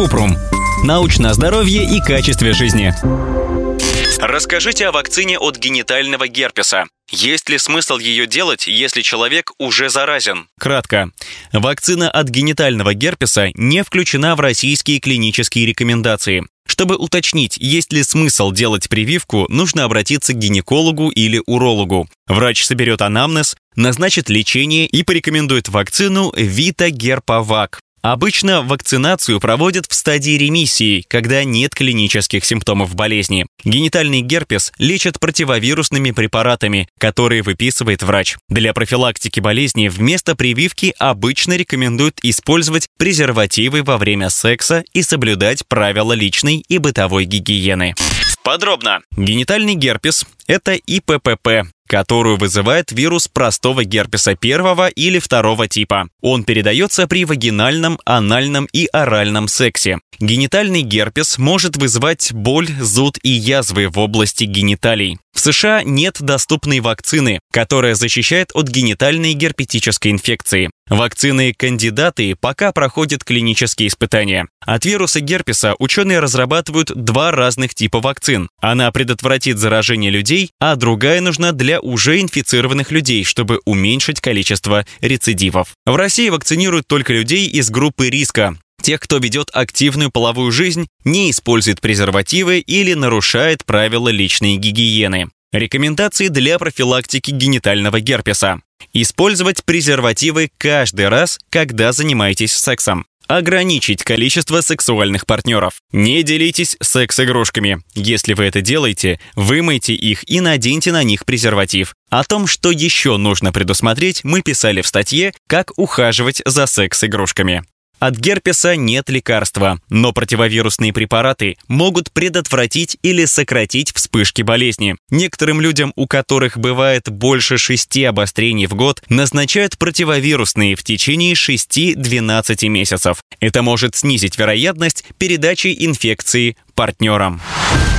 Купрум. Научное здоровье и качестве жизни. Расскажите о вакцине от генитального герпеса. Есть ли смысл ее делать, если человек уже заразен? Кратко. Вакцина от генитального герпеса не включена в российские клинические рекомендации. Чтобы уточнить, есть ли смысл делать прививку, нужно обратиться к гинекологу или урологу. Врач соберет анамнез, назначит лечение и порекомендует вакцину Gerpavac. Обычно вакцинацию проводят в стадии ремиссии, когда нет клинических симптомов болезни. Генитальный герпес лечат противовирусными препаратами, которые выписывает врач. Для профилактики болезни вместо прививки обычно рекомендуют использовать презервативы во время секса и соблюдать правила личной и бытовой гигиены. Подробно. Генитальный герпес – это ИППП, которую вызывает вирус простого герпеса первого или второго типа. Он передается при вагинальном, анальном и оральном сексе. Генитальный герпес может вызывать боль, зуд и язвы в области гениталий. В США нет доступной вакцины, которая защищает от генитальной герпетической инфекции. Вакцины-кандидаты пока проходят клинические испытания. От вируса герпеса ученые разрабатывают два разных типа вакцин. Она предотвратит заражение людей, а другая нужна для уже инфицированных людей, чтобы уменьшить количество рецидивов. В России вакцинируют только людей из группы риска, тех, кто ведет активную половую жизнь, не использует презервативы или нарушает правила личной гигиены. Рекомендации для профилактики генитального герпеса. Использовать презервативы каждый раз, когда занимаетесь сексом. Ограничить количество сексуальных партнеров. Не делитесь секс-игрушками. Если вы это делаете, вымойте их и наденьте на них презерватив. О том, что еще нужно предусмотреть, мы писали в статье «Как ухаживать за секс-игрушками». От герпеса нет лекарства, но противовирусные препараты могут предотвратить или сократить вспышки болезни. Некоторым людям, у которых бывает больше шести обострений в год, назначают противовирусные в течение 6-12 месяцев. Это может снизить вероятность передачи инфекции партнерам.